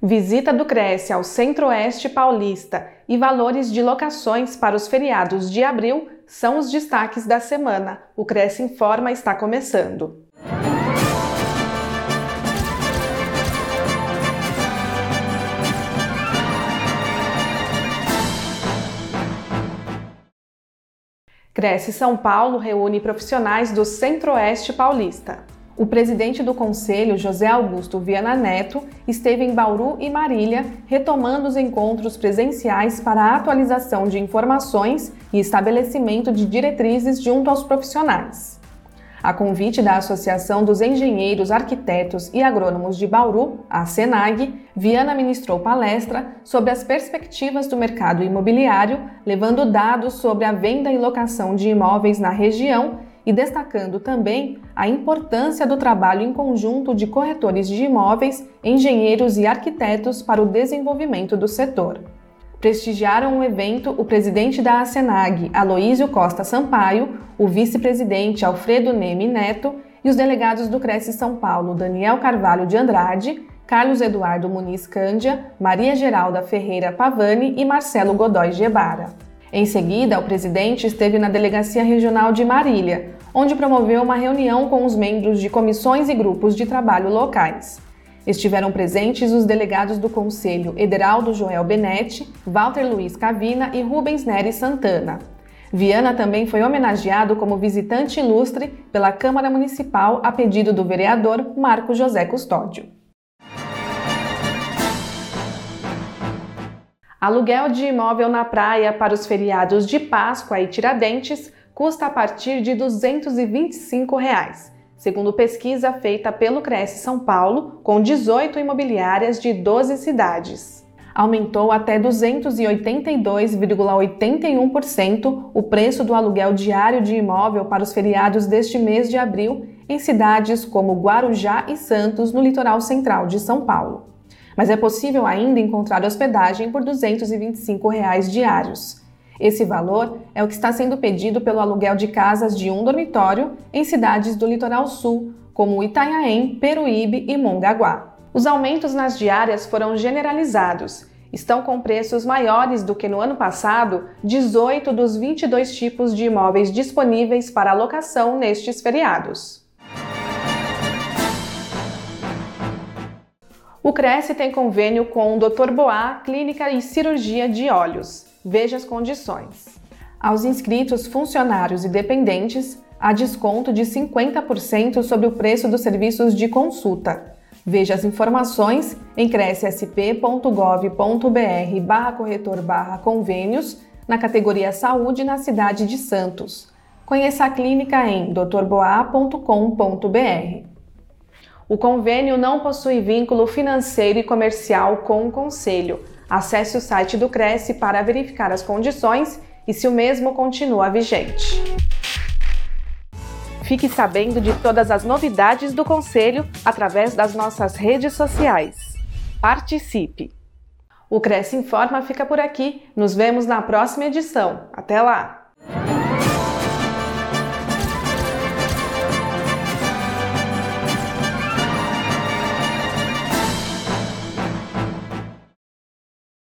Visita do Cresce ao Centro-Oeste Paulista e valores de locações para os feriados de abril são os destaques da semana. O Cresce Informa está começando. Cresce São Paulo reúne profissionais do Centro-Oeste Paulista. O presidente do Conselho, José Augusto Viana Neto, esteve em Bauru e Marília, retomando os encontros presenciais para a atualização de informações e estabelecimento de diretrizes junto aos profissionais. A convite da Associação dos Engenheiros, Arquitetos e Agrônomos de Bauru, a SENAG, Viana ministrou palestra sobre as perspectivas do mercado imobiliário, levando dados sobre a venda e locação de imóveis na região e destacando também a importância do trabalho em conjunto de corretores de imóveis, engenheiros e arquitetos para o desenvolvimento do setor. Prestigiaram o evento o presidente da ASENAG, Aloísio Costa Sampaio, o vice-presidente Alfredo Neme Neto e os delegados do Cresce São Paulo, Daniel Carvalho de Andrade, Carlos Eduardo Muniz Cândia, Maria Geralda Ferreira Pavani e Marcelo Godoy Gebara. Em seguida, o presidente esteve na Delegacia Regional de Marília, onde promoveu uma reunião com os membros de comissões e grupos de trabalho locais. Estiveram presentes os delegados do Conselho Ederaldo Joel Benetti, Walter Luiz Cavina e Rubens Nery Santana. Viana também foi homenageado como visitante ilustre pela Câmara Municipal a pedido do vereador Marco José Custódio. Aluguel de imóvel na praia para os feriados de Páscoa e Tiradentes custa a partir de 225 reais, segundo pesquisa feita pelo Cresce São Paulo, com 18 imobiliárias de 12 cidades. Aumentou até 282,81% o preço do aluguel diário de imóvel para os feriados deste mês de abril em cidades como Guarujá e Santos, no litoral central de São Paulo. Mas é possível ainda encontrar hospedagem por 225 reais diários. Esse valor é o que está sendo pedido pelo aluguel de casas de um dormitório em cidades do litoral sul, como Itanhaém, Peruíbe e Mongaguá. Os aumentos nas diárias foram generalizados. Estão com preços maiores do que no ano passado 18 dos 22 tipos de imóveis disponíveis para alocação nestes feriados. O Cresce tem convênio com o Dr. Boá Clínica e Cirurgia de Olhos. Veja as condições. Aos inscritos, funcionários e dependentes, há desconto de 50% sobre o preço dos serviços de consulta. Veja as informações em crescsp.gov.br barra corretor barra convênios na categoria Saúde na cidade de Santos. Conheça a clínica em drboa.com.br. O convênio não possui vínculo financeiro e comercial com o Conselho Acesse o site do Cresce para verificar as condições e se o mesmo continua vigente. Fique sabendo de todas as novidades do Conselho através das nossas redes sociais. Participe! O Cresce Informa fica por aqui. Nos vemos na próxima edição. Até lá!